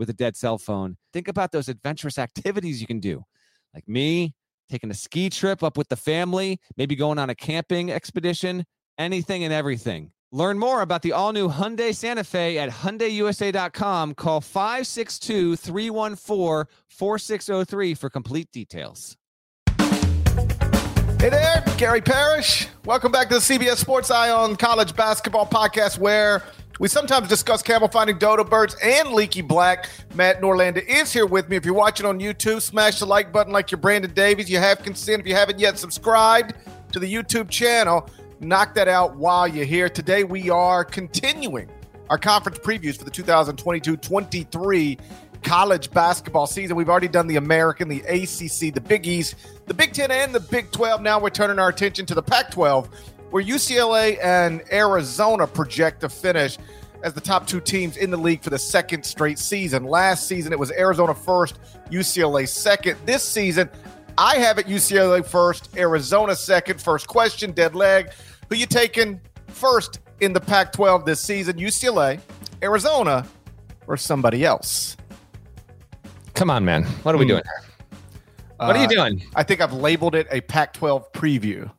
with a dead cell phone. Think about those adventurous activities you can do, like me taking a ski trip up with the family, maybe going on a camping expedition, anything and everything. Learn more about the all new Hyundai Santa Fe at HyundaiUSA.com. Call 562 314 4603 for complete details. Hey there, Gary Parrish. Welcome back to the CBS Sports Eye on College Basketball Podcast, where we sometimes discuss camel finding dodo birds and leaky black. Matt Norlander is here with me. If you're watching on YouTube, smash the like button like you're Brandon Davies. You have consent. If you haven't yet subscribed to the YouTube channel, knock that out while you're here. Today we are continuing our conference previews for the 2022-23 college basketball season. We've already done the American, the ACC, the Big East, the Big 10 and the Big 12. Now we're turning our attention to the Pac 12 where UCLA and Arizona project to finish as the top two teams in the league for the second straight season. Last season, it was Arizona first, UCLA second. This season, I have it UCLA first, Arizona second. First question, dead leg. Who you taking first in the Pac 12 this season? UCLA, Arizona, or somebody else? Come on, man. What are we doing here? What are you Uh, doing? I think I've labeled it a Pac 12 preview.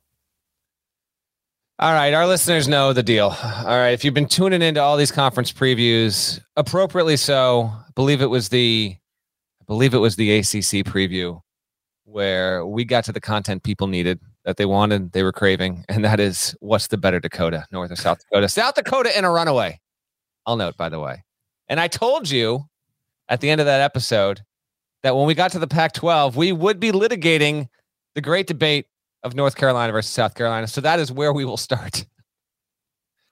All right, our listeners know the deal. All right, if you've been tuning into all these conference previews, appropriately so, I believe it was the I believe it was the ACC preview where we got to the content people needed that they wanted, they were craving, and that is what's the better Dakota, North or South Dakota? South Dakota in a runaway. I'll note by the way. And I told you at the end of that episode that when we got to the Pac-12, we would be litigating the great debate of North Carolina versus South Carolina. So that is where we will start.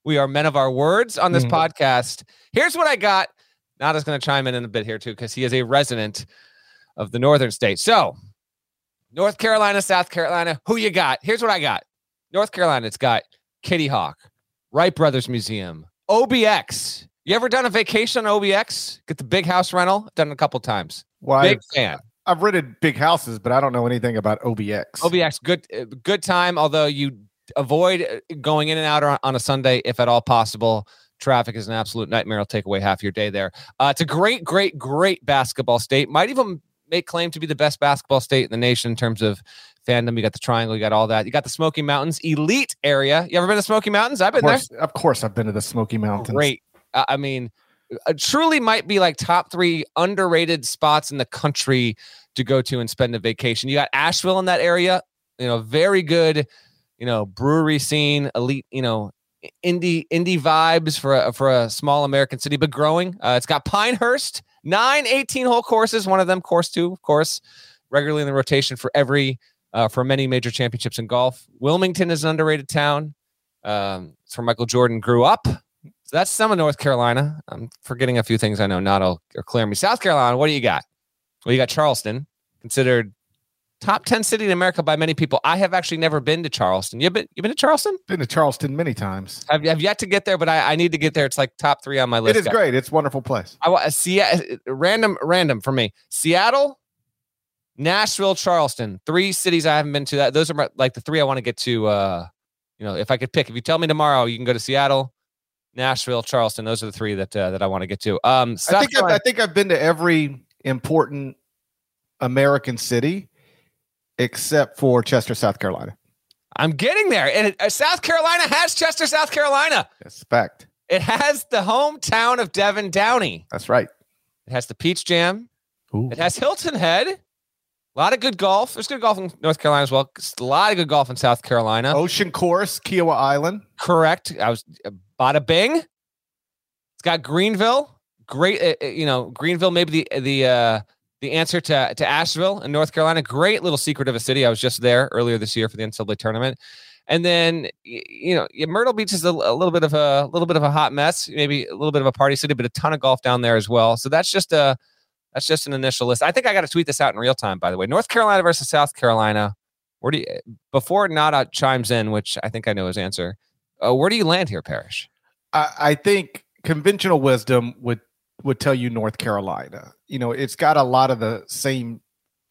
We are men of our words on this Mhm. podcast. Here's what I got. Nada's going to chime in in a bit here too, because he is a resident of the northern state. So, North Carolina, South Carolina, who you got? Here's what I got. North Carolina, it's got Kitty Hawk, Wright Brothers Museum, OBX. You ever done a vacation on OBX? Get the big house rental? Done it a couple times. Why? Big fan. I've rented big houses, but I don't know anything about OBX. OBX, good uh, good time. Although you avoid uh, going in and out on- on a Sunday if at all possible. Traffic is an absolute nightmare. It'll take away half your day there. Uh, it's a great, great, great basketball state. Might even make claim to be the best basketball state in the nation in terms of fandom. You got the Triangle, you got all that. You got the Smoky Mountains elite area. You ever been to Smoky Mountains? I've of been there. of course, I've been to the Smoky Mountains. Great. I mean, truly might be like top three underrated spots in the country to go to and spend a vacation. You got Asheville in that area, you know, very good, you know, brewery scene, elite, you know, indie indie vibes for a, for a small American city, but growing. Uh, it's got Pinehurst, nine 18 hole courses, one of them course two, of course, regularly in the rotation for every uh, for many major championships in golf. Wilmington is an underrated town. Um, it's where Michael Jordan grew up. So that's some of North Carolina. I'm forgetting a few things I know. Not all or clear me. South Carolina, what do you got? Well, you got Charleston, considered top 10 city in America by many people. I have actually never been to Charleston. You've been you been to Charleston? Been to Charleston many times. I've, I've yet to get there, but I, I need to get there. It's like top three on my list. It is great. It's a wonderful place. I want see random random for me. Seattle, Nashville, Charleston. Three cities I haven't been to. That those are my, like the three I want to get to. Uh, you know, if I could pick, if you tell me tomorrow, you can go to Seattle, Nashville, Charleston. Those are the three that uh, that I want to get to. Um, I think I've, I think I've been to every important American city except for Chester, South Carolina. I'm getting there. And it, uh, South Carolina has Chester, South Carolina. That's fact. It has the hometown of Devin Downey. That's right. It has the Peach Jam. Ooh. It has Hilton Head. A lot of good golf. There's good golf in North Carolina as well. A lot of good golf in South Carolina. Ocean Course, Kiawah Island. Correct. I was uh, bada bing. It's got Greenville. Great, uh, uh, you know, Greenville maybe the the uh the answer to to Asheville in North Carolina. Great little secret of a city. I was just there earlier this year for the NCAA tournament. And then you know, Myrtle Beach is a, a little bit of a, little bit of a hot mess, maybe a little bit of a party city, but a ton of golf down there as well. So that's just a that's just an initial list. I think I got to tweet this out in real time. By the way, North Carolina versus South Carolina. Where do you before Nada chimes in, which I think I know his answer? Uh, where do you land here, Parrish? I, I think conventional wisdom would would tell you North Carolina. You know, it's got a lot of the same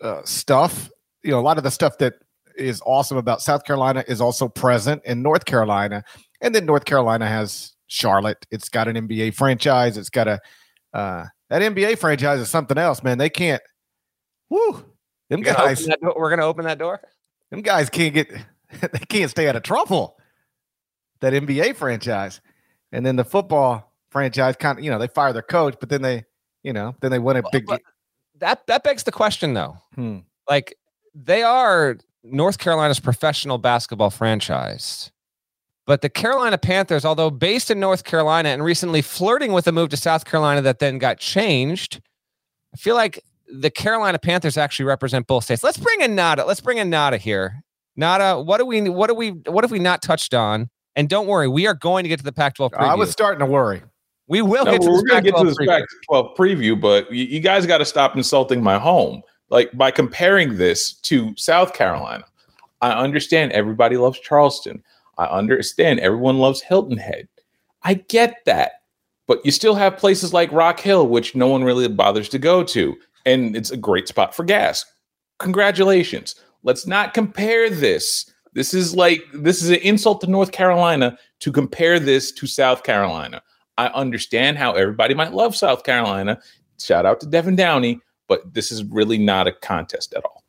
uh, stuff. You know, a lot of the stuff that is awesome about South Carolina is also present in North Carolina, and then North Carolina has Charlotte. It's got an NBA franchise. It's got a uh, that NBA franchise is something else, man. They can't. Whoo, them guys. open that door- We're gonna open that door. Them guys can't get. They can't stay out of trouble. That NBA franchise, and then the football franchise kind of you know they fire their coach, but then they you know then they win a big. But that that begs the question, though. Hmm. Like they are North Carolina's professional basketball franchise. But the Carolina Panthers, although based in North Carolina and recently flirting with a move to South Carolina that then got changed, I feel like the Carolina Panthers actually represent both states. Let's bring in Nada. Let's bring in Nada here. Nada, what do we what do we what have we not touched on? And don't worry, we are going to get to the Pac-12 preview. I was starting to worry. we will No, get to we're going to get to Pac-12 this preview. Pac 12 preview, but you, you guys got to stop insulting my home. Like by comparing this to South Carolina, I understand everybody loves Charleston. I understand everyone loves Hilton Head. I get that. But you still have places like Rock Hill, which no one really bothers to go to. And it's a great spot for gas. Congratulations. Let's not compare this. This is like, this is an insult to North Carolina to compare this to South Carolina. I understand how everybody might love South Carolina. Shout out to Devin Downey, but this is really not a contest at all.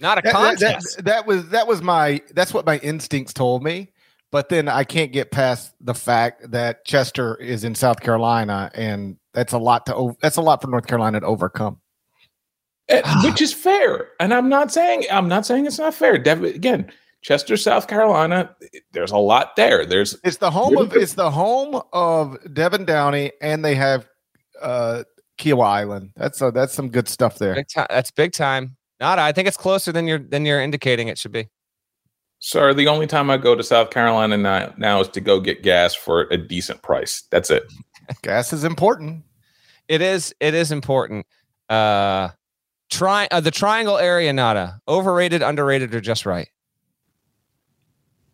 Not a That, that- that- contest. that was that was my that's what my instincts told me. But then I can't get past the fact that Chester is in South Carolina, and that's a lot to that's a lot for North Carolina to overcome. Eh, which is fair. And I'm not saying I'm not saying it's not fair. Devin, again, Chester, South Carolina, there's a lot there. There's It's the home of good. it's the home of Devin Downey, and they have uh Kiawah Island. That's a, that's some good stuff there. Big time. That's big time. Nada. I think it's closer than you're than you're indicating it should be. sir, the only time I go to South Carolina now, now is to go get gas for a decent price. That's it. Gas is important. It is. It is important. Uh, try uh, the triangle area. Nada. Overrated, underrated, or just right.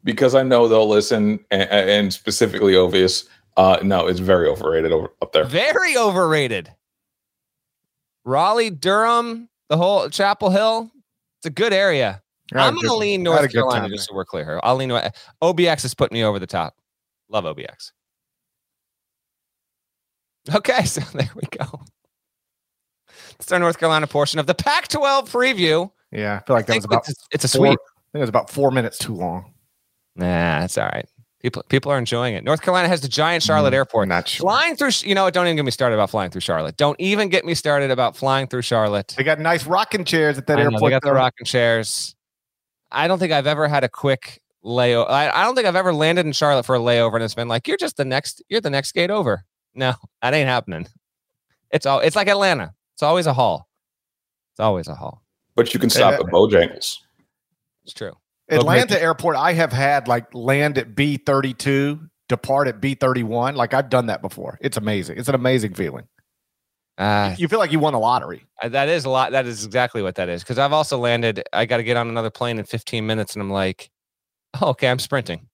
Because I know they'll listen and, and specifically Obvious. Uh, no, it's very overrated over up there. Very overrated. Raleigh, Durham, the whole Chapel Hill. It's a good area. I had I'm going to lean North a good Carolina just so we're clear here. I'll lean. OBX has put me over the top. Love OBX. Okay, so there we go. It's our North Carolina portion of the Pac-12 preview. Yeah, I feel like I that was about it's, it's a four, sweep. I think it was about four minutes too long. Nah, it's all right. People people are enjoying it. North Carolina has the giant Charlotte Mm, airport. Not sure. Flying through, you know? Don't even get me started about flying through Charlotte. Don't even get me started about flying through Charlotte. They got nice rocking chairs at that I know, airport. they got the rocking chairs. I don't think I've ever had a quick layover. I, I don't think I've ever landed in Charlotte for a layover and it's been like, you're just the next, you're the next gate over. No, that ain't happening. It's all, it's like Atlanta. It's always a haul. It's always a haul. But you can stop Yeah. at Bojangles. It's true. Atlanta airport, I have had like land at B thirty two, depart at B thirty one. Like I've done that before. It's amazing. It's an amazing feeling. Uh, You feel like you won the lottery. Uh, That is a lot. That is exactly what that is. Because I've also landed. I got to get on another plane in 15 minutes, and I'm like, oh, okay, I'm sprinting.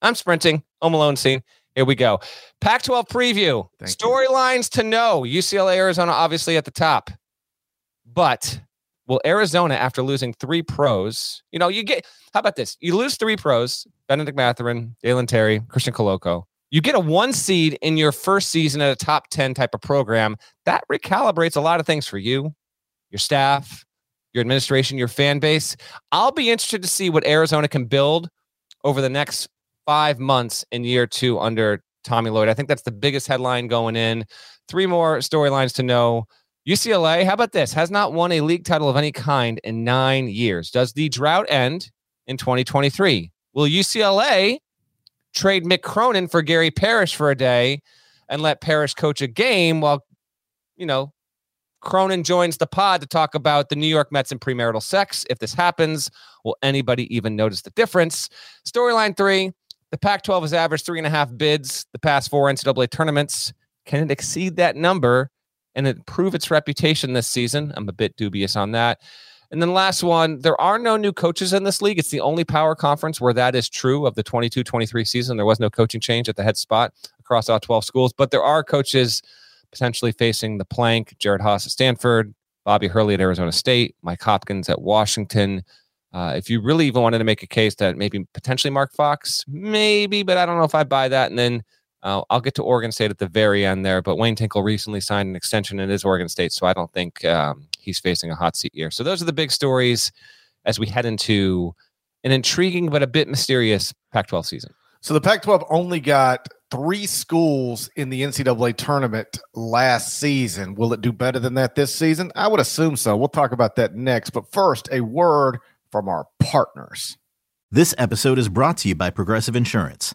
I'm sprinting. Home Alone scene. Here we go. Pac-12 preview. Storylines to know. UCLA, Arizona, obviously at the top. But will Arizona, after losing three pros, you know, you get. How about this? You lose three pros: Bennedict Mathurin, Dalen Terry, Christian Koloko. You get a one seed in your first season at a top 10 type of program. That recalibrates a lot of things for you, your staff, your administration, your fan base. I'll be interested to see what Arizona can build over the next five months in year two under Tommy Lloyd. I think that's the biggest headline going in. Three more storylines to know. UCLA, how about this? Has not won a league title of any kind in nine years. Does the drought end in 2023? Will UCLA trade Mick Cronin for Gary Parrish for a day and let Parrish coach a game while, you know, Cronin joins the pod to talk about the New York Mets and premarital sex. If this happens, will anybody even notice the difference? Storyline three the Pac 12 has averaged three and a half bids the past four NCAA tournaments. Can it exceed that number and improve its reputation this season? I'm a bit dubious on that. And then last one, there are no new coaches in this league. It's the only power conference where that is true of the 22 23 season. There was no coaching change at the head spot across all 12 schools, but there are coaches potentially facing the plank. Jerod Haase at Stanford, Bobby Hurley at Arizona State, Mike Hopkins at Washington. Uh, if you really even wanted to make a case that maybe potentially Mark Fox, maybe, but I don't know if I buy that. And then uh, I'll get to Oregon State at the very end there. But Wayne Tinkle recently signed an extension in his Oregon State, so I don't think um, he's facing a hot seat year. So those are the big stories as we head into an intriguing but a bit mysterious Pac 12 season. So the Pac 12 only got three schools in the NCAA tournament last season. Will it do better than that this season? I would assume so. We'll talk about that next. But first, a word from our partners. This episode is brought to you by Progressive Insurance.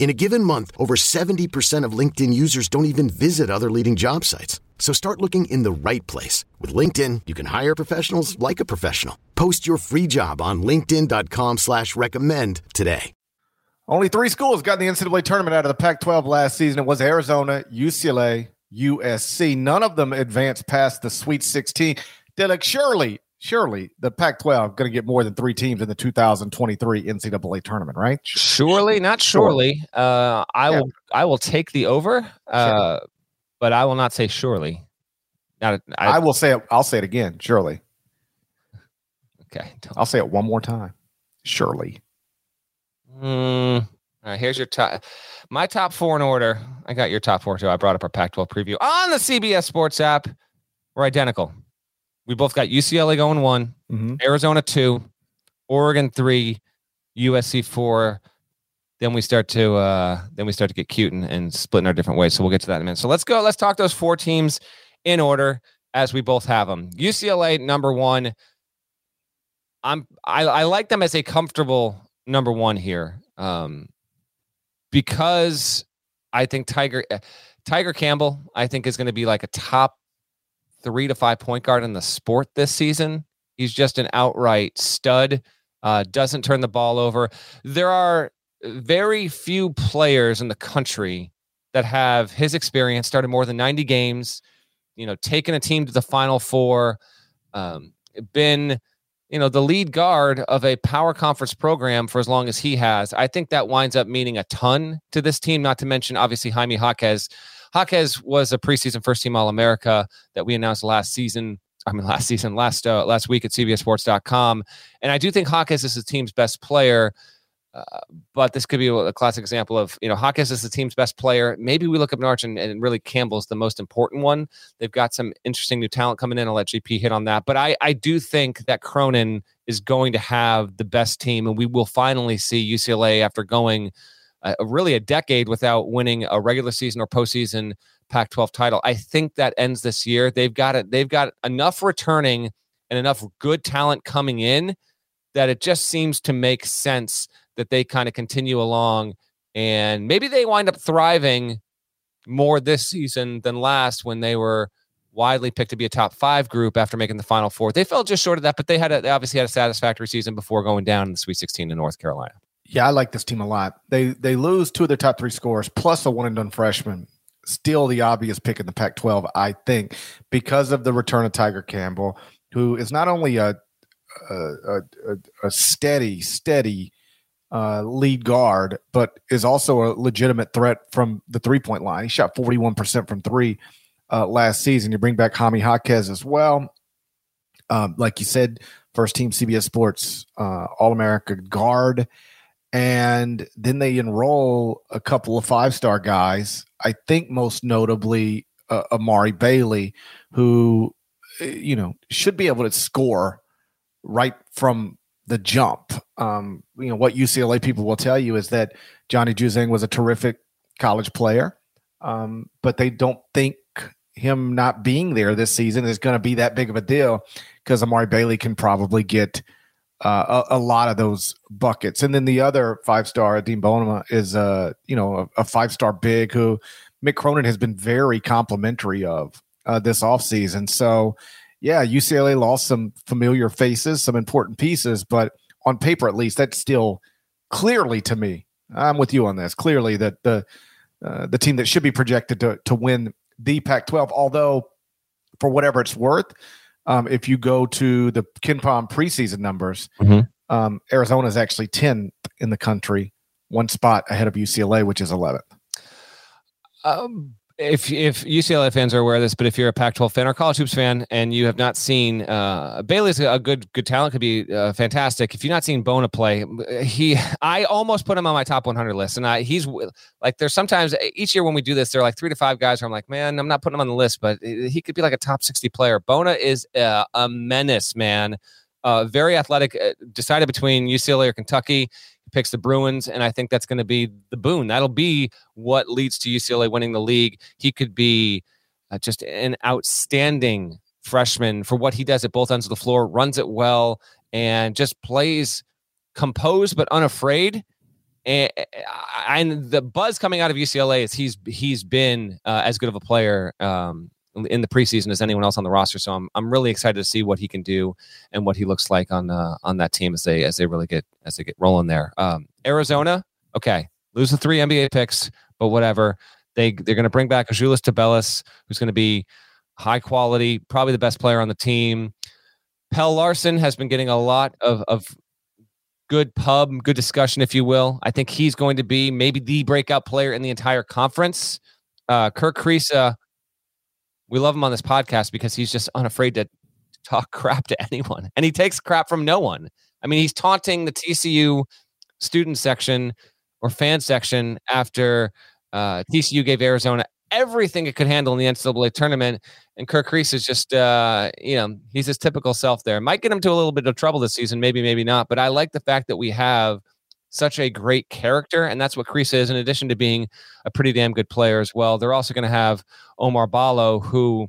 In a given month, over 70% of LinkedIn users don't even visit other leading job sites. So start looking in the right place. With LinkedIn, you can hire professionals like a professional. Post your free job on linkedin.com slash recommend today. Only three schools got the NCAA tournament out of the Pac-12 last season. It was Arizona, UCLA, USC. None of them advanced past the Sweet 16. They're like, surely, the Pac-12 going to get more than three teams in the 2023 NCAA tournament, right? Surely, not surely. Uh, I yeah. will. I will take the over, uh, sure. but I will not say surely. Not. I, I will say it. I'll say it again. Surely. Okay. I'll say it one more time. Surely. Mm, all right. Here's your top. My top four in order. I got your top four too. I brought up our Pac-12 preview on the CBS Sports app. We're identical. We both got UCLA going one, mm-hmm. Arizona two, Oregon three, USC four. Then we start to uh, then we start to get cute and, and split in our different ways. So we'll get to that in a minute. So let's go. Let's talk those four teams in order as we both have them. UCLA number one. I'm I, I like them as a comfortable number one here, um, because I think Tiger Tiger Campbell I think is going to be like a top three to five point guard in the sport this season. He's just an outright stud. Uh, doesn't turn the ball over. There are very few players in the country that have his experience. Started more than ninety games. You know, taken a team to the Final Four. Um, been you know the lead guard of a power conference program for as long as he has. I think that winds up meaning a ton to this team. Not to mention, obviously, Jaime Jaquez Jaquez was a preseason first team All America that we announced last season. I mean, last season, last uh, last week at CBSSports.com, and I do think Jaquez is the team's best player. Uh, but this could be a classic example of you know Jaquez is the team's best player. Maybe we look up Narch and, and really Campbell's the most important one. They've got some interesting new talent coming in. I'll let GP hit on that. But I I do think that Cronin is going to have the best team, and we will finally see UCLA after going uh, really a decade without winning a regular season or postseason Pac-12 title. I think that ends this year. They've got it. They've got enough returning and enough good talent coming in that it just seems to make sense that they kind of continue along and maybe they wind up thriving more this season than last when they were widely picked to be a top five group after making the final four. They fell just short of that, but they had a, they obviously had a satisfactory season before going down in the Sweet 16 in North Carolina. Yeah, I like this team a lot. They they lose two of their top three scores plus a one and done freshman still the obvious pick in the Pac 12, I think, because of the return of Tiger Campbell, who is not only a, a, a, a steady, steady uh, lead guard, but is also a legitimate threat from the three point line. He shot 41% from three uh, last season. You bring back Jaime Jaquez as well. Um, like you said, first team CBS Sports uh, All America guard. And then they enroll a couple of five star guys. I think most notably uh, Amari Bailey, who, uh, you know, should be able to score right from the jump. Um, you know, what UCLA people will tell you is that Johnny Juzang was a terrific college player, um, but they don't think him not being there this season is going to be that big of a deal because Amari Bailey can probably get uh, a, a, lot of those buckets. And then the other five star, Dean Bonema, is uh, you know a, a five star big who Mick Cronin has been very complimentary of uh, this offseason. So yeah, UCLA lost some familiar faces, some important pieces, but on paper at least, that's still clearly to me. I'm with you on this. Clearly, that the uh, the team that should be projected to to win the Pac-12. Although, for whatever it's worth, um, if you go to the KenPom preseason numbers, mm-hmm. um, Arizona is actually 10th in the country, one spot ahead of UCLA, which is 11th. Um, if if UCLA fans are aware of this, but if you're a Pac-12 fan or college hoops fan and you have not seen uh, Bailey's a good good talent, could be uh, fantastic. If you've not seen Bona play, he I almost put him on my top 100 list, and I he's like there's sometimes each year when we do this, there are like three to five guys where I'm like, man, I'm not putting him on the list, but he could be like a top 60 player. Bona is uh, a menace, man. Uh, very athletic. Uh, decided between UCLA or Kentucky picks the Bruins, and I think that's going to be the boon. That'll be what leads to UCLA winning the league. He could be uh, just an outstanding freshman for what he does at both ends of the floor, runs it well, and just plays composed but unafraid. And, and the buzz coming out of UCLA is he's he's been uh, as good of a player um, in the preseason as anyone else on the roster. So I'm I'm really excited to see what he can do and what he looks like on uh, on that team as they as they really get as they get rolling there. Um, Arizona, okay, lose the three NBA picks, but whatever. They they're going to bring back Azuolas Tubelis, who's going to be high quality, probably the best player on the team. Pelle Larsson has been getting a lot of of good pub, good discussion, if you will. I think he's going to be maybe the breakout player in the entire conference. Uh, Kerr Kriisa we love him on this podcast because he's just unafraid to talk crap to anyone and he takes crap from no one. I mean, he's taunting the TCU student section or fan section after uh, TCU gave Arizona everything it could handle in the NCAA tournament. And Kerr Kriisa is just, uh, you know, he's his typical self there. Might get him to a little bit of trouble this season, maybe, maybe not. But I like the fact that we have such a great character, and that's what Kriisa is. In addition to being a pretty damn good player as well, they're also going to have Oumar Ballo, who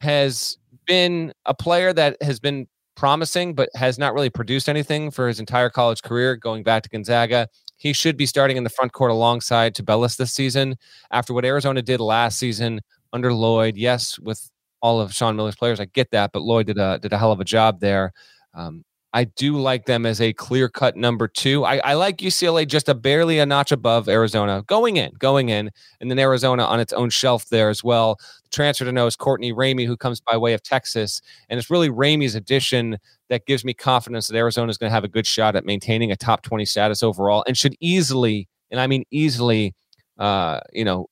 has been a player that has been promising, but has not really produced anything for his entire college career. Going back to Gonzaga, he should be starting in the front court alongside Tubelis this season. After what Arizona did last season under Lloyd, yes, with all of Sean Miller's players, I get that, but Lloyd did a did a hell of a job there. Um, I do like them as a clear cut number two. I, I, like UCLA just a barely a notch above Arizona going in, going in, and then Arizona on its own shelf there as well. The transfer to know is Courtney Ramey, who comes by way of Texas. And it's really Ramey's addition that gives me confidence that Arizona is going to have a good shot at maintaining a top 20 status overall and should easily, and I mean easily, uh, you know,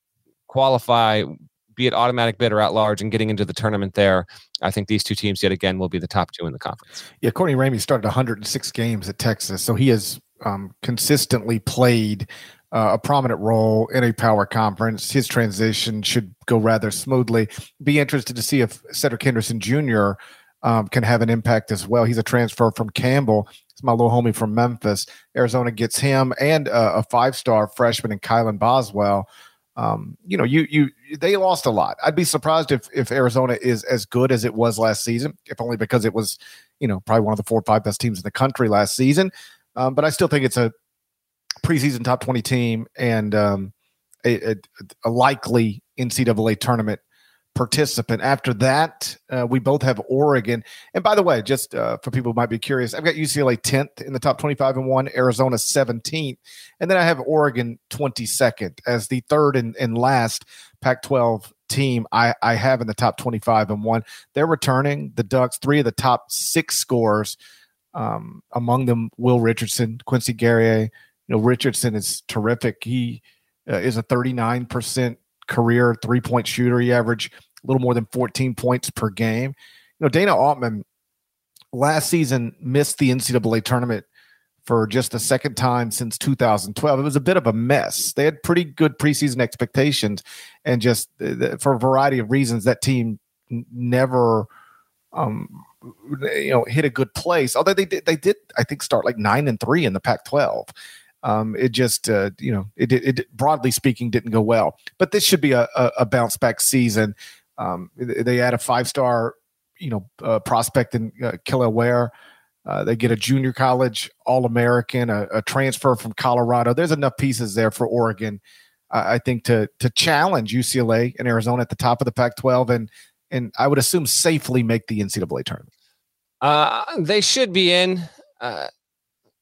qualify be it automatic bid or at large and getting into the tournament there. I think these two teams yet again will be the top two in the conference. Yeah, Courtney Ramey started 106 games at Texas, so he has um, consistently played uh, a prominent role in a power conference. His transition should go rather smoothly. Be interested to see if Cedric Henderson Jr. Um, can have an impact as well. He's a transfer from Campbell. It's my little homie from Memphis. Arizona gets him and uh, a five-star freshman in Kylan Boswell um, you know, you you they lost a lot. I'd be surprised if if Arizona is as good as it was last season, if only because it was, you know, probably one of the four or five best teams in the country last season. Um, but I still think it's a preseason top twenty team and um, a, a, a likely NCAA tournament participant. After that, uh, we both have Oregon. And by the way, just uh, for people who might be curious, I've got UCLA 10th in the top 25 and one, Arizona 17th. And then I have Oregon 22nd as the third and, and last Pac 12 team I, I have in the top 25 and one. They're returning the Ducks, three of the top six scores. Um, among them, Will Richardson, Quincy Guerrier. You know, Richardson is terrific. He uh, is a 39% career three point shooter. He averaged a little more than 14 points per game. You know, Dana Altman last season missed the NCAA tournament for just the second time since 2012. It was a bit of a mess. They had pretty good preseason expectations, and just uh, for a variety of reasons, that team never, um, you know, hit a good place. Although they did, they did, I think, start like nine and three in the Pac-12. Um, it just, uh, you know, it, it, it, broadly speaking didn't go well. But this should be a, a, a bounce back season. Um, they had a five star, you know, uh, prospect in uh, Ware. Uh, they get a junior college All American, a, a, transfer from Colorado. There's enough pieces there for Oregon, uh, I think, to to challenge UCLA and Arizona at the top of the Pac-12, and and I would assume safely make the NCAA tournament. Uh, they should be in.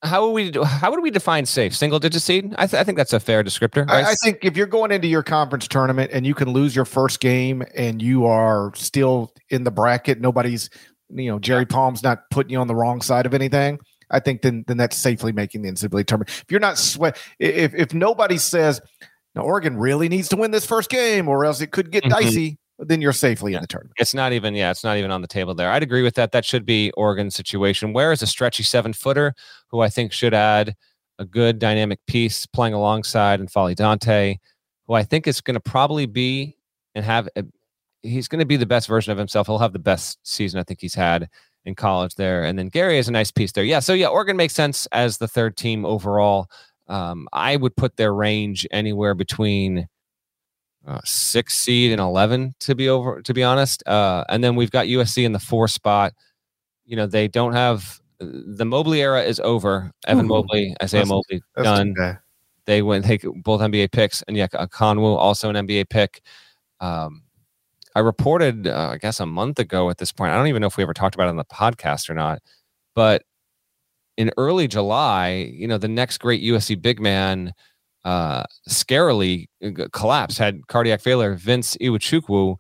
How would we how would we define safe? Single digit seed? I, th- I think that's a fair descriptor. Right? I, I, think if you're going into your conference tournament and you can lose your first game and you are still in the bracket, nobody's you know Jerry Palm's not putting you on the wrong side of anything. I think then then that's safely making the NCAA tournament. If you're not sweat, if if nobody says, "Now Oregon really needs to win this first game, or else it could get mm-hmm. dicey," then you're safely yeah. in the tournament. It's not even, yeah, it's not even on the table there. I'd agree with that. That should be Oregon's situation. Where is a stretchy seven footer who I think should add a good dynamic piece playing alongside N'Faly Dante, who I think is going to probably be and have, a, he's going to be the best version of himself. He'll have the best season I think he's had in college there. And then Gary is a nice piece there. Yeah. So yeah, Oregon makes sense as the third team overall. Um, I would put their range anywhere between uh, six seed and 11 to be over to be honest. Uh, and then we've got usc in the four spot. You know they don't have the mobley era is over. Evan Ooh, mobley isaiah mobley done. they went they both nba picks and yeah Okongwu also an nba pick. Um, i reported uh, i guess a month ago at this point. I don't even know if we ever talked about it on the podcast or not. But in early july you know the next great usc big man uh, scarily uh, collapsed, had cardiac failure. Vince Iwuchukwu,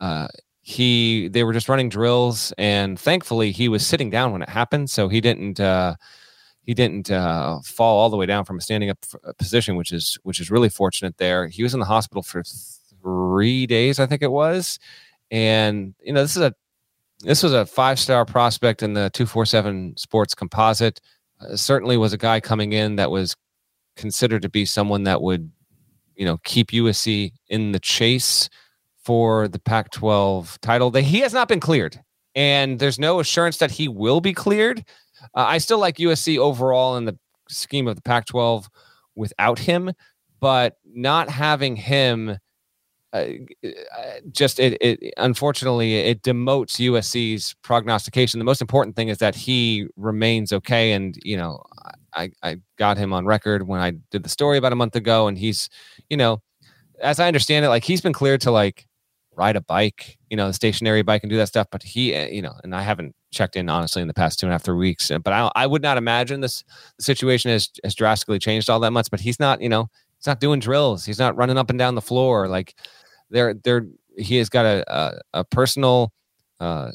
uh, he they were just running drills, and thankfully he was sitting down when it happened, so he didn't uh, he didn't uh, fall all the way down from a standing up uh, position, which is which is really fortunate. There, he was in the hospital for three days, I think it was, and you know this is a this was a five star prospect in the two four seven Sports Composite. Certainly was a guy coming in that was considered to be someone that would, you know, keep USC in the chase for the Pac 12 title. That he has not been cleared, and there's no assurance that he will be cleared. Uh, I still like USC overall in the scheme of the Pac 12 without him, but not having him. Uh, uh, just it, it unfortunately it demotes USC's prognostication. The most important thing is that he remains okay, and you know I, I got him on record when I did the story about a month ago, and he's, you know, as I understand it, like he's been cleared to like ride a bike, you know, a stationary bike and do that stuff. But he, eh, you know, and I haven't checked in honestly in the past two and a half three weeks. But I, I would not imagine this the situation has has drastically changed all that much. But he's not, you know, he's not doing drills. He's not running up and down the floor. Like they're they're he has got a a, a personal. Uh,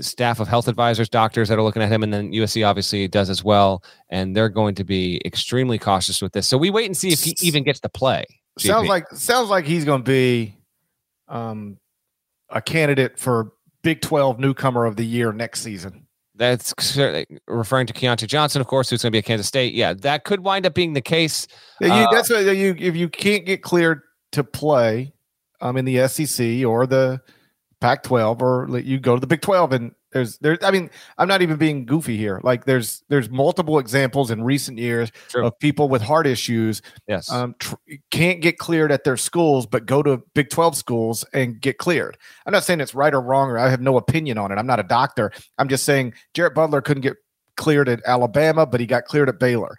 staff of health advisors, doctors that are looking at him, and then USC obviously does as well, and they're going to be extremely cautious with this. So we wait and see if he even gets to play. GP. Sounds like sounds like he's going to be um, a candidate for Big Twelve Newcomer of the Year next season. That's referring to Keyontae Johnson, of course, who's going to be at Kansas State. Yeah, that could wind up being the case. Yeah, you, uh, that's what you if you can't get cleared to play um, in the SEC or the Pac-12 or you go to the Big 12 and there's there I mean I'm not even being goofy here like there's there's multiple examples in recent years True. of people with heart issues yes um tr- can't get cleared at their schools but go to Big 12 schools and get cleared. I'm not saying it's right or wrong or I have no opinion on it. I'm not a doctor. I'm just saying Jared Butler couldn't get cleared at Alabama but he got cleared at Baylor.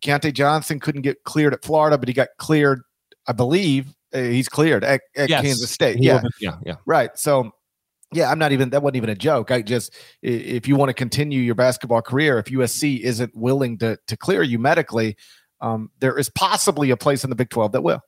Keyontae Johnson couldn't get cleared at Florida but he got cleared I believe he's cleared at, at Yes. Kansas State. He Yeah, yeah, yeah. right. So, yeah, I'm not even that wasn't even a joke. I just if you want to continue your basketball career, if USC isn't willing to to clear you medically, um, there is possibly a place in the Big 12 that will.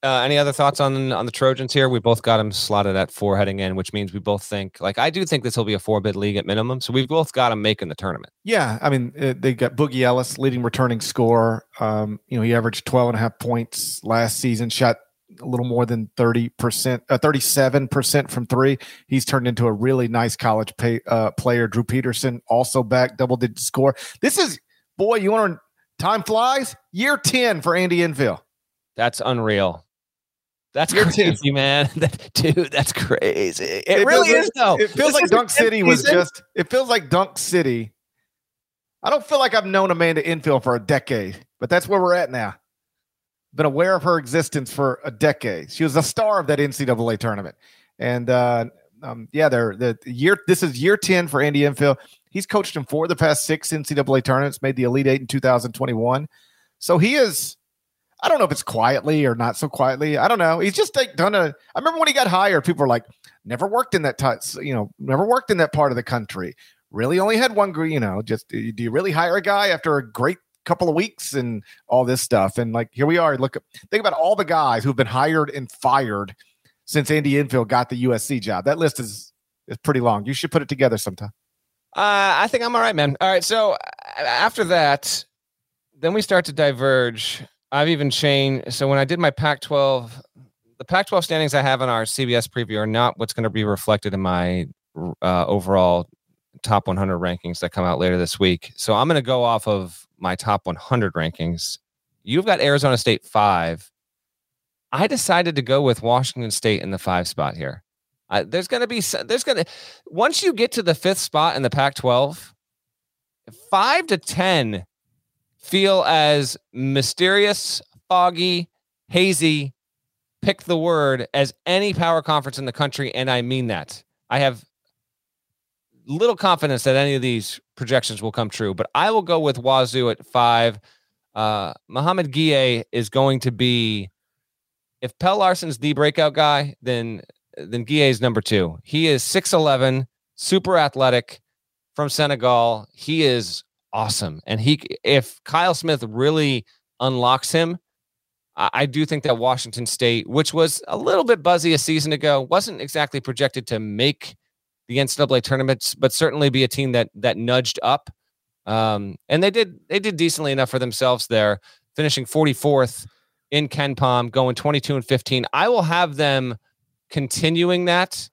Uh, any other thoughts on on the Trojans here? We both got them slotted at four heading in, which means we both think like I do think this will be a four bid league at minimum. So we've both got them making the tournament. Yeah, I mean, uh, they got Boogie Ellis, leading returning score. Um, you know, he averaged 12 and a half points last season, shot a little more than 30%, uh, 37% from three. He's turned into a really nice college pay, uh, player. Drew Peterson also back, double digit score. This is, boy, you want to, time flies, year 10 for Andy Enfield. That's unreal. That's You're too- crazy, man. That- Dude, that's crazy. It, It really is, though. It feels This like Dunk 10th City was season. just, it feels like Dunk City. I don't feel like I've known Amanda Enfield for a decade, but that's where we're at now. Been aware of her existence for a decade. She was a star of that NCAA tournament. And uh, um, yeah, they're the year, this is year 10 for Andy Enfield. He's coached four of the past six NCAA tournaments, made the Elite Eight in 2021. So he is, I don't know if it's quietly or not so quietly. I don't know. He's just like done a. I remember when he got hired, people were like, "Never worked in that, t- you know, never worked in that part of the country. Really, only had one, you know. Just do you really hire a guy after a great couple of weeks and all this stuff? And like here we are. Look, think about all the guys who've been hired and fired since Andy Enfield got the USC job. That list is is pretty long. You should put it together sometime. Uh, I think I'm all right, man. All right. So uh, after that, then we start to diverge. I've even changed. So when I did my Pac 12, the Pac 12 standings I have in our CBS preview are not what's going to be reflected in my uh, overall top 100 rankings that come out later this week. So I'm going to go off of my top 100 rankings. You've got Arizona State five. I decided to go with Washington State in the five spot here. Uh, there's going to be there's going to once you get to the fifth spot in the Pac-12, five to ten feel as mysterious, foggy, hazy. Pick the word as any power conference in the country, and I mean that. I have little confidence that any of these projections will come true, but I will go with Wazoo at five. Uh, Mouhamed Gueye is going to be. If Pelle Larsson's the breakout guy, then then Gueye is number two. He is 6'11, super athletic from Senegal. He is awesome. And he if Kyle Smith really unlocks him, I, I do think that Washington State, which was a little bit buzzy a season ago, wasn't exactly projected to make the NCAA tournaments, but certainly be a team that that nudged up. Um, and they did they did decently enough for themselves there, finishing 44th in KenPom, going 22 and 15. I will have them continuing that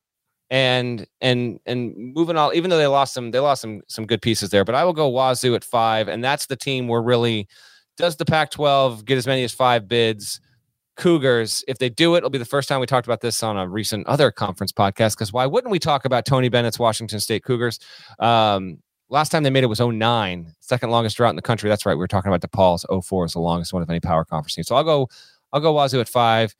and and and moving all even though they lost some they lost some some good pieces there but i will go wazoo at five and that's the team where really does the pac 12 get as many as five bids cougars if they do it it'll be the first time we talked about this on a recent other conference podcast because why wouldn't we talk about tony bennett's washington state cougars um last time they made it was 09 second longest drought in the country that's right we were talking about DePaul's 04 is the longest one of any power conference team so i'll go i'll go wazoo at five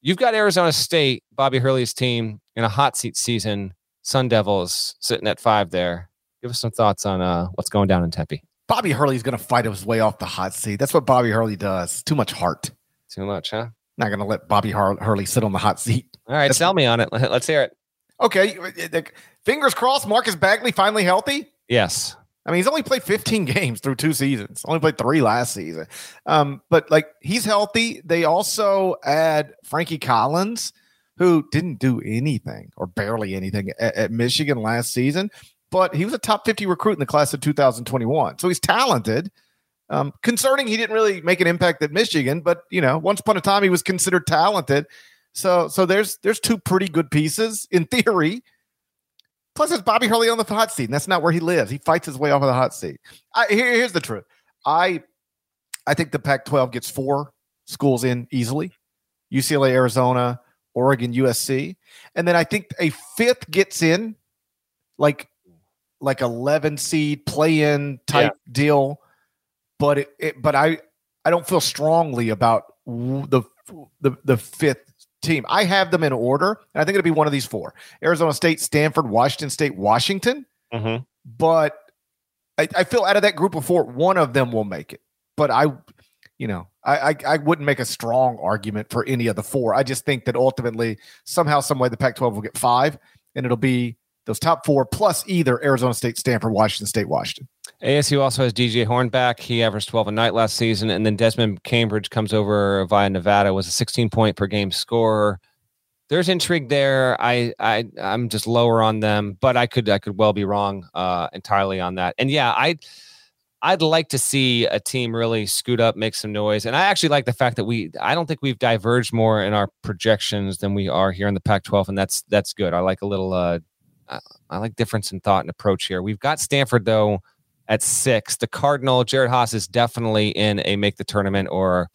You've got Arizona State, Bobby Hurley's team, in a hot seat season. Sun Devils sitting at five there. Give us some thoughts on uh, what's going down in Tempe. Bobby Hurley's going to fight his way off the hot seat. That's what Bobby Hurley does. Too much heart. Too much, huh? Not going to let Bobby Hur- Hurley sit on the hot seat. All right, That's- sell me on it. Let- Let's hear it. Okay, fingers crossed. Marcus Bagley finally healthy. Yes. I mean, he's only played 15 games through two seasons. Only played three last season. Um, but like he's healthy. They also add Frankie Collins, who didn't do anything or barely anything at, at Michigan last season, but he was a top 50 recruit in the class of 2021. So he's talented. Um, concerning he didn't really make an impact at Michigan, but you know, once upon a time he was considered talented. So so there's there's two pretty good pieces in theory. Plus, it's Bobby Hurley on the hot seat, and that's not where he lives. He fights his way off of the hot seat. I, here, here's the truth. I I think the Pac-12 gets four schools in easily: UCLA, Arizona, Oregon, USC, and then I think a fifth gets in, like like 11 seed play-in type deal. But it, it but I I don't feel strongly about the the the fifth team. I have them in order, and I think it'll be one of these four: Arizona State, Stanford, Washington State, Washington. Mm-hmm. But I, I feel out of that group of four, one of them will make it. But I, you know, I, I, I wouldn't make a strong argument for any of the four. I just think that ultimately, somehow, some way, the Pac-12 will get five, and it'll be those top four plus either Arizona State, Stanford, Washington State, Washington. ASU also has DJ Horne back. He averaged 12 a night last season. And then Desmond Cambridge comes over via Nevada, was a 16 point per game scorer. There's intrigue there. I I I'm just lower on them, but I could I could well be wrong uh, entirely on that. And yeah, I I'd like to see a team really scoot up, make some noise. And I actually like the fact that we I don't think we've diverged more in our projections than we are here in the Pac-12, and that's that's good. I like a little uh I, I like difference in thought and approach here. We've got Stanford though at six. The Cardinal, Jerod Haase is definitely in a make the tournament or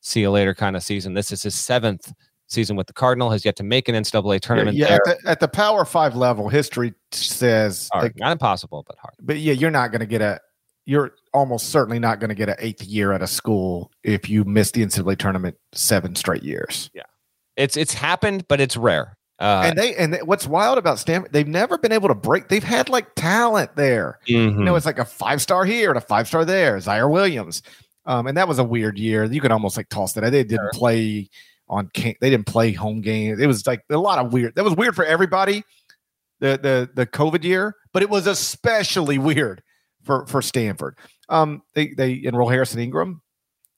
see you later kind of season. This is his seventh season with the Cardinal, has yet to make an NCAA tournament. Yeah, yeah at, the, at, the, Power Five level, history says like, not impossible, but hard. But yeah, you're not going to get a. You're almost certainly not going to get an eighth year at a school if you miss the NCAA tournament seven straight years. Yeah, it's it's happened, but it's rare. Uh, and they and they, what's wild about Stanford, they've never been able to break. They've had like talent there. Mm-hmm. You know, it's like a five star here and a five star there. Ziaire Williams, um, and that was a weird year. You could almost like toss that. They didn't sure. play on. They didn't play home games. It was like a lot of weird. That was weird for everybody. The the the COVID year, but it was especially weird for for Stanford. Um, they they enroll Harrison Ingram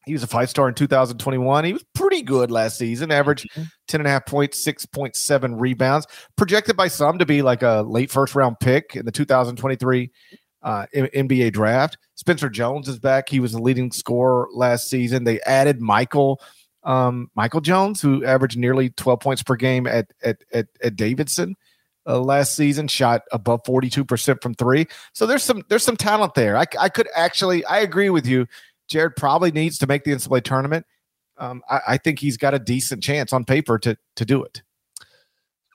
he was a five star in 2021. He was pretty good last season, average mm-hmm. 10 and a half points, 6.7 rebounds, projected by some to be like a late first round pick in the 2023 uh, NBA draft. Spencer Jones is back. He was the leading scorer last season. They added Michael um, Michael Jones, who averaged nearly 12 points per game at at at, at Davidson. Uh, last season shot above 42% from three so there's some there's some talent there I, I could actually i agree with you Jerod probably needs to make the NCAA tournament. Um, I, I, think he's got a decent chance on paper to to do it.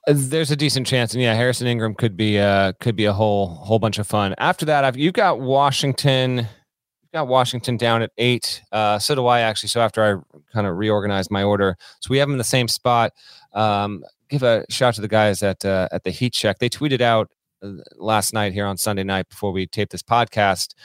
Uh, there's a decent chance, and yeah, Harrison Ingram could be uh could be a whole whole bunch of fun. After that, I've you've got Washington, you've got Washington down at eight. Uh, so do I actually. So after I kind of reorganized my order, so we have them in the same spot. Um, give a shout to the guys at uh, at the Heat Check. They tweeted out uh, last night here on Sunday night before we taped this podcast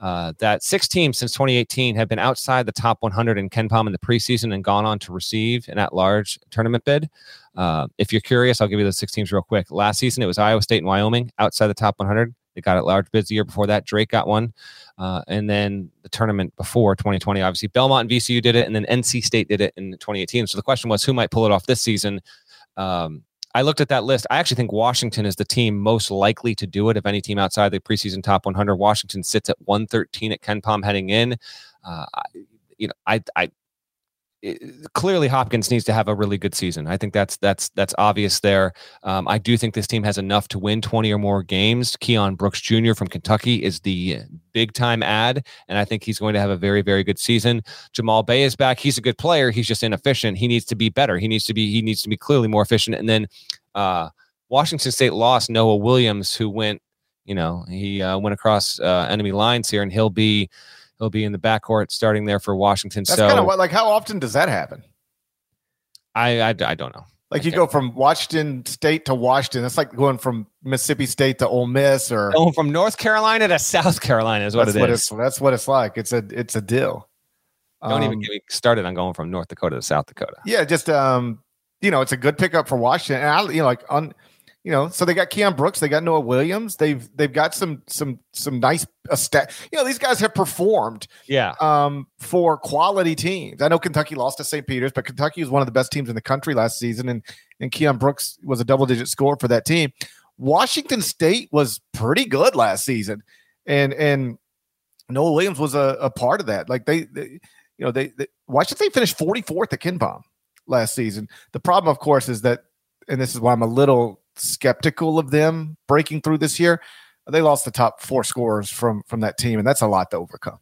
uh, that six teams since 2018 have been outside the top 100 in KenPom in the preseason and gone on to receive an at-large tournament bid. Uh, if you're curious, I'll give you those six teams real quick. Last season, it was Iowa State and Wyoming outside the top 100. They got at-large bids the year before that. Drake got one, uh, and then the tournament before 2020, obviously Belmont and VCU did it, and then NC State did it in 2018. So the question was, who might pull it off this season? Um, I looked at that list. I actually think Washington is the team most likely to do it of any team outside the preseason top 100. Washington sits at 113 at KenPom heading in. Uh, you know, I, I clearly Hopkins needs to have a really good season. I think that's that's that's obvious there. Um, I do think this team has enough to win 20 or more games. Keion Brooks Jr. from Kentucky is the big time add, and I think he's going to have a very very good season. Jamal Bey is back. He's a good player. He's just inefficient. He needs to be better. He needs to be he needs to be clearly more efficient. And then uh, Washington State lost Noah Williams, who went you know he uh, went across uh, enemy lines here, and he'll be he'll be in the backcourt starting there for Washington. That's so kind of what, like how often does that happen? I, I, I don't know. Like you go from Washington State to Washington. That's like going from Mississippi State to Ole Miss, or going from North Carolina to South Carolina is what that's it what is. It's, that's what it's like. It's a it's a deal. Don't um, even get me started on going from North Dakota to South Dakota. Yeah, just um, you know, it's a good pickup for Washington. And I, you know, like on you know, so they got Keion Brooks, they got Noah Williams, they've they've got some some some nice uh, stat. You know, these guys have performed, yeah, um, for quality teams. I know Kentucky lost to St. Peter's, but Kentucky was one of the best teams in the country last season, and and Keion Brooks was a double digit score for that team. Washington State was pretty good last season, and and Noah Williams was a, a part of that. Like they, they you know, they, they Washington State finished 44th at KenPom last season. The problem, of course, is that, and this is why I'm a little skeptical of them breaking through this year. They lost the top four scorers from from that team, and that's a lot to overcome.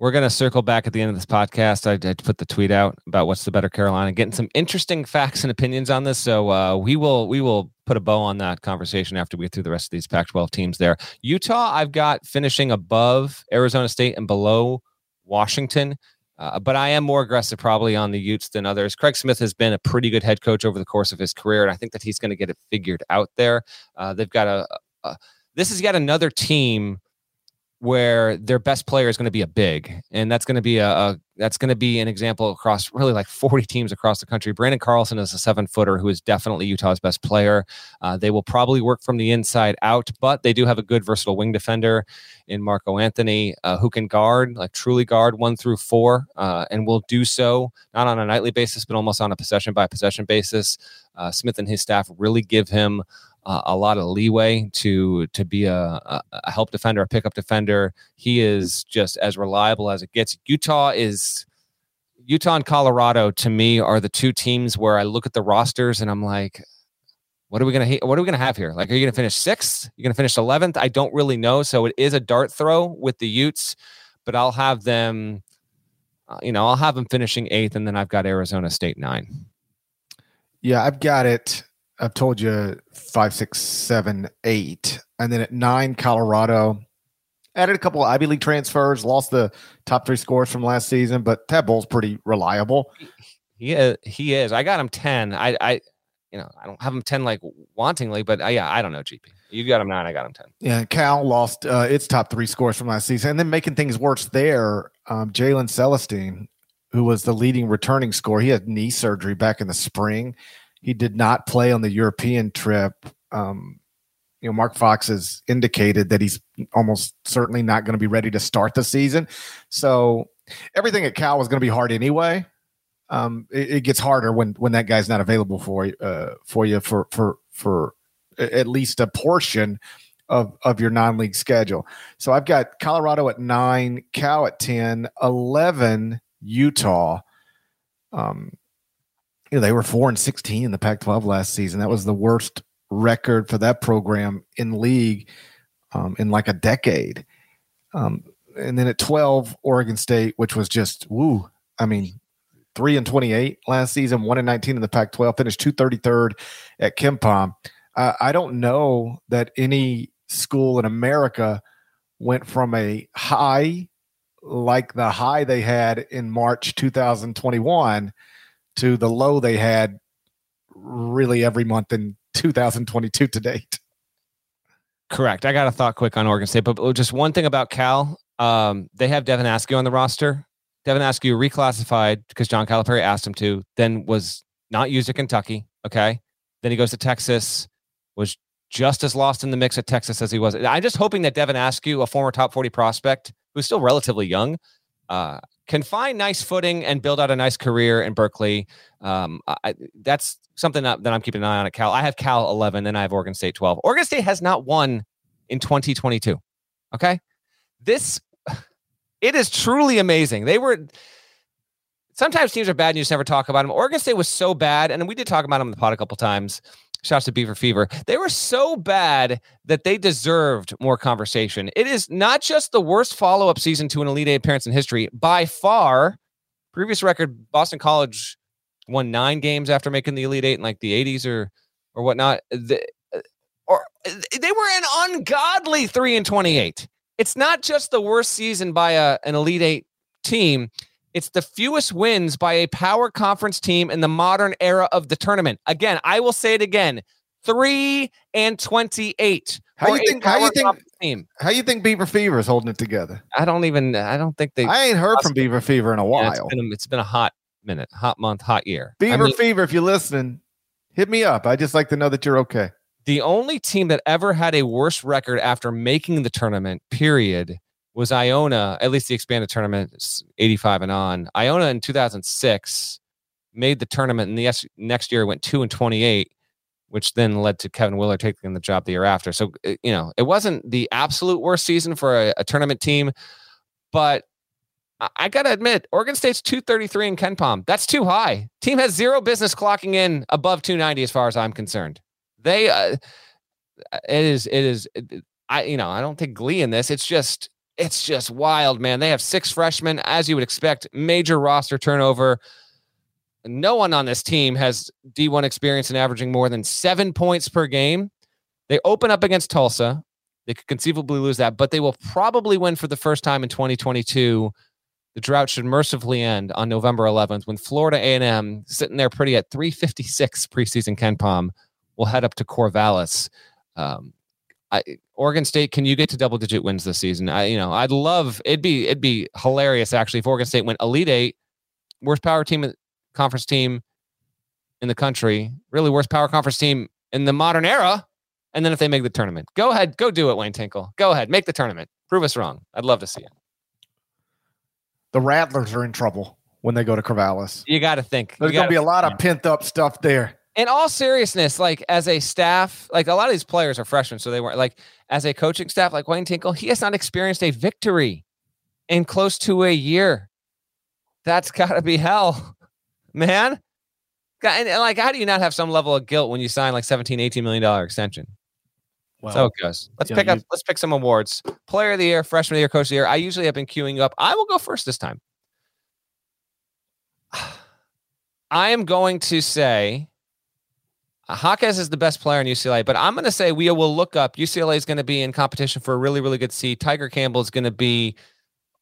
We're going to circle back at the end of this podcast. I, put the tweet out about what's the better Carolina, getting some interesting facts and opinions on this. So uh, we will we will put a bow on that conversation after we get through the rest of these Pac-12 teams. There, Utah, I've got finishing above Arizona State and below Washington. Uh, but I am more aggressive probably on the Utes than others. Craig Smith has been a pretty good head coach over the course of his career, and I think that he's going to get it figured out there. Uh, they've got a, a, this is yet another team where their best player is going to be a big, and that's going to be a, a that's going to be an example across really like 40 teams across the country. Branden Carlson is a seven footer who is definitely Utah's best player. Uh, they will probably work from the inside out, but they do have a good versatile wing defender in Marco Anthony uh, who can guard, like truly guard one through four, uh, and will do so not on a nightly basis, but almost on a possession by possession basis. Uh, Smith and his staff really give him a lot of leeway to to be a, a, a help defender, a pickup defender. He is just as reliable as it gets. Utah is Utah and Colorado to me are the two teams where I look at the rosters and I'm like, what are we gonna what are we gonna have here? Like, are you gonna finish sixth? You're gonna finish eleventh? I don't really know. So it is a dart throw with the Utes, but I'll have them. Uh, you know, I'll have them finishing eighth, and then I've got Arizona State nine. Yeah, I've got it I've told you five, six, seven, eight, and then at nine, Colorado added a couple of Ivy League transfers, lost the top three scores from last season, but Tad Boyle's pretty reliable. He is, he is. I got him ten. I, I, you know, I don't have him ten like wantingly, but I, uh, yeah, I don't know. GP, you got him nine. I got him ten. Yeah, Cal lost uh, its top three scores from last season, and then making things worse there, um, Jalen Celestine, who was the leading returning scorer, he had knee surgery back in the spring. He did not play on the European trip. Um, you know, Mark Fox has indicated that he's almost certainly not going to be ready to start the season. So everything at Cal was going to be hard anyway. Um, it, it, gets harder when when that guy's not available for uh, for you for for for at least a portion of of your non-league schedule. So I've got Colorado at nine, Cal at 10, 11, Utah. Um, you know, they were four and sixteen in the Pac-12 last season. That was the worst record for that program in league um, in like a decade. Um, and then at twelve, Oregon State, which was just woo. I mean, three and twenty-eight last season, one and nineteen in the Pac-12, finished two thirty-third at KenPom. Uh, I don't know that any school in America went from a high like the high they had in March 2021 to the low they had really every month in 2022 to date. Correct. I got a thought quick on Oregon State, but just one thing about Cal. Um, they have Devin Askew on the roster. Devin Askew reclassified because John Calipari asked him to, then was not used at Kentucky. Okay. Then he goes to Texas, was just as lost in the mix at Texas as he was. I'm just hoping that Devin Askew, a former top 40 prospect who's still relatively young, uh, can find nice footing and build out a nice career in Berkeley. Um, I, that's something that, that, I'm keeping an eye on at Cal. I have Cal 11 then I have Oregon State 12. Oregon State has not won in 2022. Okay. This, it is truly amazing. They were, sometimes teams are bad and you just never talk about them. Oregon State was so bad. And we did talk about them in the pod a couple times. Shouts to Beaver Fever. They were so bad that they deserved more conversation. It is not just the worst follow up season to an Elite Eight appearance in history. By far, previous record, Boston College won nine games after making the Elite Eight in like the 80s or or whatnot. The, uh, or uh, they were an ungodly three and 28. It's not just the worst season by a, an Elite Eight team. It's the fewest wins by a power conference team in the modern era of the tournament. Again, I will say it again: three and twenty-eight. How you think? How you think? Team. How you think Beaver Fever is holding it together? I don't even. I don't think they. I ain't heard from Beaver Fever in a while. Yeah, it's, been a, it's been a hot minute, hot month, hot year. Beaver I mean, Fever, if you're listening, hit me up. I just like to know that you're okay. The only team that ever had a worse record after making the tournament, period, was Iona, at least the expanded tournament, 85 and on. Iona in 2006 made the tournament, and the next year went 2 and 28, which then led to Kevin Willard taking the job the year after. So, uh, you know, it wasn't the absolute worst season for a, a tournament team, but I got to admit, Oregon State's 233 in KenPom. That's too high. Team has zero business clocking in above 290 as far as I'm concerned. They, uh, it is, it is, it, I, you know, I don't take glee in this. It's just, it's just wild, man. They have six freshmen, as you would expect, major roster turnover. No one on this team has D1 experience in averaging more than seven points per game. They open up against Tulsa. They could conceivably lose that, but they will probably win for the first time in 2022. The drought should mercifully end on November 11th when Florida A&M, sitting there pretty at 356 preseason KenPom, will head up to Corvallis. Um, I, Oregon State, can you get to double digit wins this season? I, you know, I'd love it'd be it'd be hilarious actually if Oregon State went Elite Eight, worst power team, conference team in the country, really worst power conference team in the modern era, and then if they make the tournament, go ahead, go do it, Wayne Tinkle. Go ahead, make the tournament. Prove us wrong. I'd love to see it. The Rattlers are in trouble when they go to Corvallis. You got to think there's going to be a lot of pent up stuff there. In all seriousness, like as a staff, like a lot of these players are freshmen, so they weren't like as a coaching staff, like Wayne Tinkle, he has not experienced a victory in close to a year. That's got to be hell, man. And, and, like, how do you not have some level of guilt when you sign like 17, 18 million dollar extension? Well, so it goes. Let's pick up. You, let's pick some awards. Player of the year, freshman of the year, coach of the year. I usually have been queuing up. I will go first this time. I am going to say Jaquez is the best player in UCLA, but I'm going to say we will look up. UCLA is going to be in competition for a really, really good seat. Tiger Campbell is going to be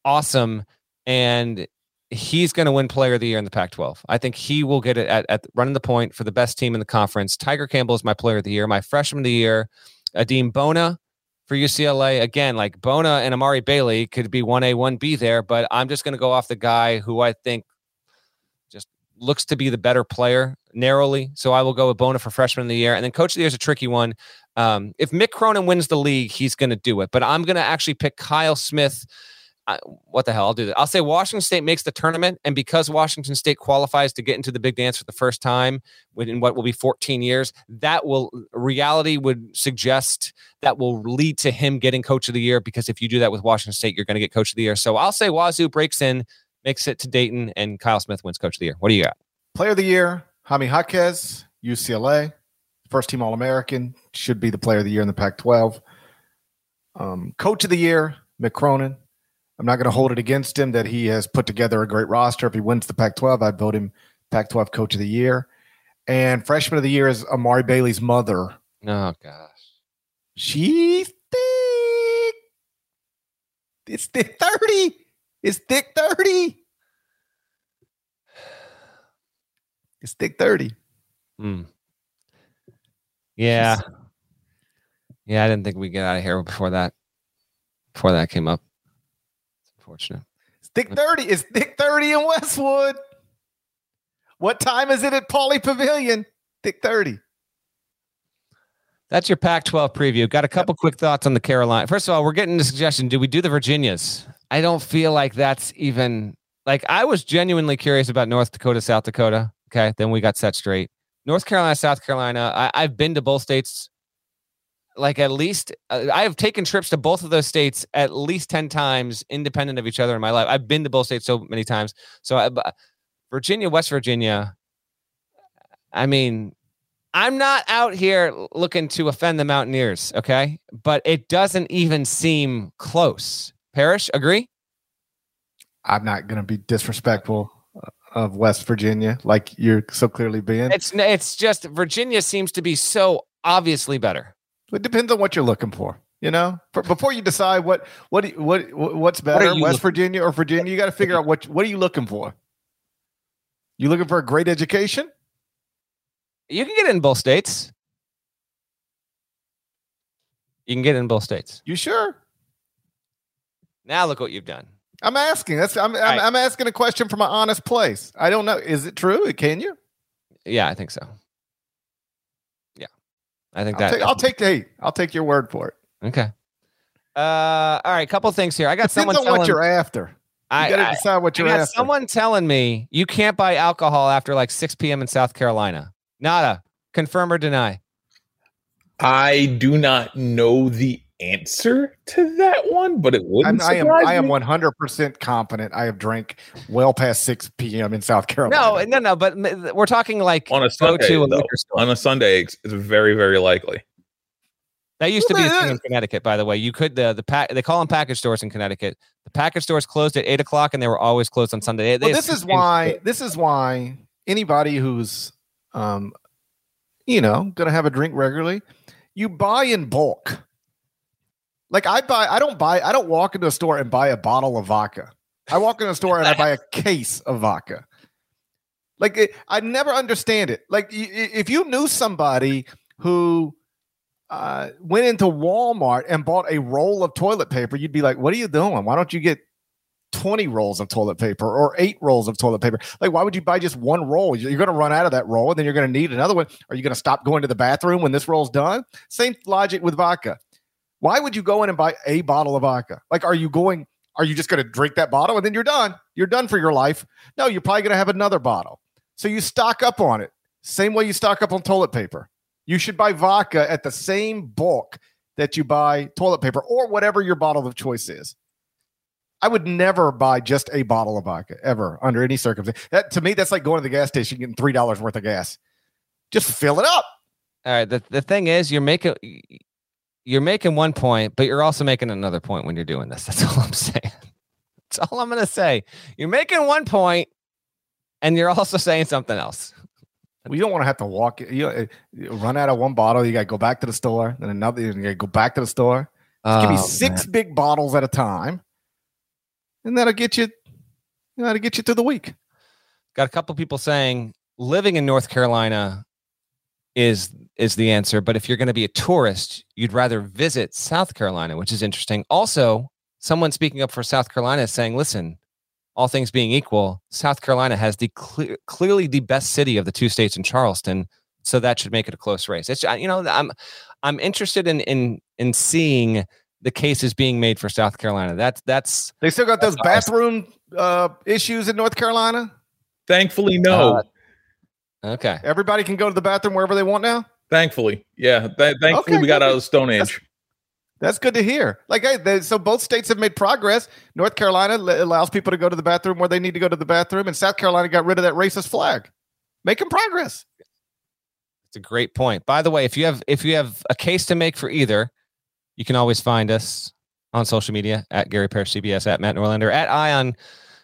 awesome, and he's going to win Player of the Year in the Pac-12. I think he will get it at, at running the point for the best team in the conference. Tiger Campbell is my Player of the Year. My Freshman of the Year, Adem Bona for UCLA. Again, like Bona and Amari Bailey could be one A, one B there, but I'm just going to go off the guy who I think looks to be the better player narrowly. So I will go with Bona for freshman of the year. And then coach of the year is a tricky one. Um, if Mick Cronin wins the league, he's going to do it. But I'm going to actually pick Kyle Smith. Uh, what the hell? I'll do that. I'll say Washington State makes the tournament. And because Washington State qualifies to get into the big dance for the first time in what will be 14 years, that will reality would suggest that will lead to him getting coach of the year. Because if you do that with Washington State, you're going to get coach of the year. So I'll say Wazoo breaks in, makes it to Dayton, and Kyle Smith wins coach of the year. What do you got? Player of the year, Jaime Jaquez, UCLA, first team All American, should be the player of the year in the Pac 12. Um, coach of the year, Mick Cronin. I'm not going to hold it against him that he has put together a great roster. If he wins the Pac 12, I'd vote him Pac 12 coach of the year. And freshman of the year is Amari Bailey's mother. Oh, gosh. She's. It's thick 30. It's thick 30. It's thick 30. Mm. Yeah. Yeah, I didn't think we'd get out of here before that. Before that came up. It's unfortunate. It's thick 30. It's thick 30 in Westwood. What time is it at Pauley Pavilion? Thick 30. That's your Pac 12 preview. Got a couple yep. quick thoughts on the Carolina. First of all, we're getting the suggestion. Do we do the Virginias? I don't feel like that's even like I was genuinely curious about North Dakota, South Dakota. Okay, then we got set straight. North Carolina, South Carolina. I, have been to both states. Like at least, uh, I have taken trips to both of those states at least ten times, independent of each other in my life. I've been to both states so many times. So, I, Virginia, West Virginia. I mean, I'm not out here looking to offend the Mountaineers, okay? But it doesn't even seem close. Parrish, agree? I'm not going to be disrespectful of West Virginia, like you're so clearly being. It's it's just Virginia seems to be so obviously better. It depends on what you're looking for. You know, for, before you decide what what what what's better, what West Virginia or Virginia, you got to figure out what what are you looking for. You looking for a great education? You can get it in both states. You can get it in both states. You sure? Now look what you've done. I'm asking. That's I'm, I'm, right. I'm, asking a question from an honest place. I don't know. Is it true? Can you? Yeah, I think so. Yeah, I think I'll that. Take, I'll take. Hey, I'll take your word for it. Okay. Uh, all right. A couple things here. I got Depends someone on telling, what you're after. You I got to decide what you're I got after. Someone telling me you can't buy alcohol after like 6 p.m. in South Carolina. Nada. Confirm or deny? I do not know the answer to that one, but it wouldn't. I am I am 100 percent confident. I have drank well past 6 p.m. in South Carolina. No, no, no. But we're talking like on a Sunday. A on a Sunday, it's very, very likely. That used to be a thing in Connecticut, by the way. You could the the pack they call them package stores in Connecticut. The package stores closed at eight o'clock, and they were always closed on Sunday. They, well, this is why. This is why anybody who's, um, you know, going to have a drink regularly, you buy in bulk like I buy, I don't buy, I don't walk into a store and buy a bottle of vodka. I walk into a store and I buy a case of vodka. Like it, I never understand it. Like if you knew somebody who uh, went into Walmart and bought a roll of toilet paper, you'd be like, "What are you doing? Why don't you get 20 rolls of toilet paper or eight rolls of toilet paper. Like, why would you buy just one roll? You're going to run out of that roll and then you're going to need another one. Are you going to stop going to the bathroom when this roll's done? Same logic with vodka. Why would you go in and buy a bottle of vodka? Like, are you going, are you just going to drink that bottle and then you're done? You're done for your life. No, you're probably going to have another bottle. So you stock up on it. Same way you stock up on toilet paper. You should buy vodka at the same bulk that you buy toilet paper or whatever your bottle of choice is. I would never buy just a bottle of vodka ever under any circumstance. That to me, that's like going to the gas station getting three dollars worth of gas. Just fill it up. All right. The the thing is, you're making you're making one point, but you're also making another point when you're doing this. That's all I'm saying. That's all I'm gonna say. You're making one point, and you're also saying something else. Well, you don't want to have to walk. You, know, you run out of one bottle. You got to go back to the store. Then another. You got to go back to the store. Oh, give me oh, six man. big bottles at a time and that'll get you, you know, that'll get you through the week. Got a couple people saying living in North Carolina is is the answer, but if you're going to be a tourist, you'd rather visit South Carolina, which is interesting. Also, someone speaking up for South Carolina is saying, "Listen, all things being equal, South Carolina has the clear, clearly the best city of the two states in Charleston, so that should make it a close race." It's you know, I'm I'm interested in in in seeing the cases being made for South Carolina. That's that's they still got those bathroom uh, issues in North Carolina. Thankfully, no. Uh, okay, everybody can go to the bathroom wherever they want now. Thankfully, yeah. Th- thankfully, okay, we got out of the Stone Age. That's, that's good to hear. Like, hey, they, so both states have made progress. North Carolina l- allows people to go to the bathroom where they need to go to the bathroom, and South Carolina got rid of that racist flag, making progress. It's a great point. By the way, if you have if you have a case to make for either, you can always find us on social media at Gary Parrish CBS, at Matt Norlander, at Eye on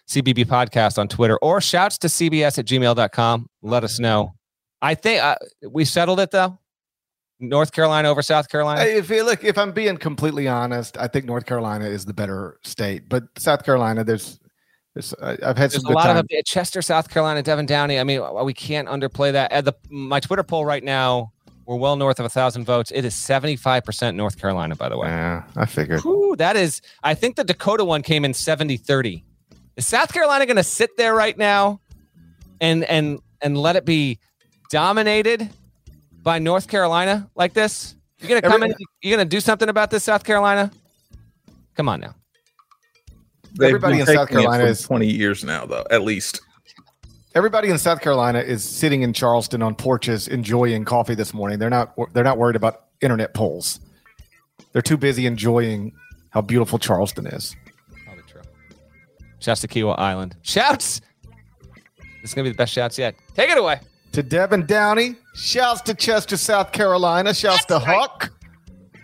CBB Podcast on Twitter, or shouts to CBS at gmail.com. Let us know. I think uh, we settled it though. North Carolina over South Carolina. If you look, if I'm being completely honest, I think North Carolina is the better state, but South Carolina, there's, there's I've had there's a lot time. of Chester, South Carolina, Devan Downey. I mean, we can't underplay that. At the my Twitter poll right now we're well north of a thousand votes. It is 75% North Carolina, by the way. Yeah, I figured. Whew, that is, I think the Dakota one came in 70 30. Is South Carolina going to sit there right now and, and, and let it be dominated by North Carolina like this? You're going to come Every, in, you're going to do something about this, South Carolina? Come on now. Everybody in South Carolina is 20 years now, though, at least. Everybody in South Carolina is sitting in Charleston on porches enjoying coffee this morning. They're not they're not worried about internet polls. They're too busy enjoying how beautiful Charleston is. Probably true. Shouts to Kiawah Island. Shouts. This is gonna be the best shouts yet. Take it away. To Devan Downey. Shouts to Chester, South Carolina. Shouts That's to right. Huck.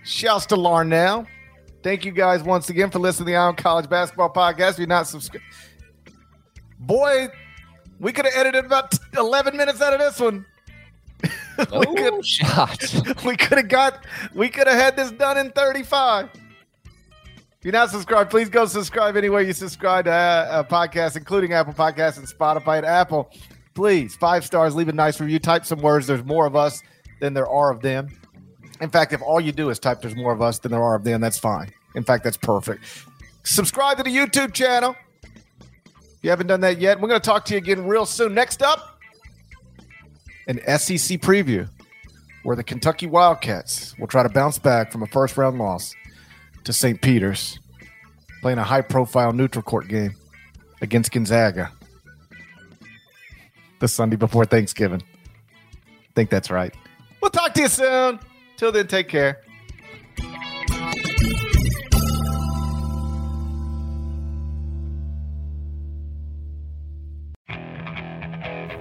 Shouts to Larnell. Thank you guys once again for listening to the Eye on College Basketball Podcast. If you're not subscribed, boy, we could have edited about 11 minutes out of this one. we oh, could shot. We could have got. We could have had this done in 35. If you're not subscribed, please go subscribe anywhere you subscribe to a, uh, a podcast, including Apple Podcasts and Spotify and Apple. Please, five stars, leave a nice review, type some words. There's more of us than there are of them. In fact, if all you do is type there's more of us than there are of them, that's fine. In fact, that's perfect. Subscribe to the YouTube channel If you haven't done that yet, we're going to talk to you again real soon. Next up, an SEC preview where the Kentucky Wildcats will try to bounce back from a first round loss to St. Peter's, playing a high profile neutral court game against Gonzaga the Sunday before Thanksgiving. Think that's right. We'll talk to you soon. Till then, take care.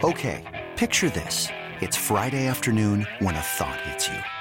Okay, picture this. It's Friday afternoon when a thought hits you.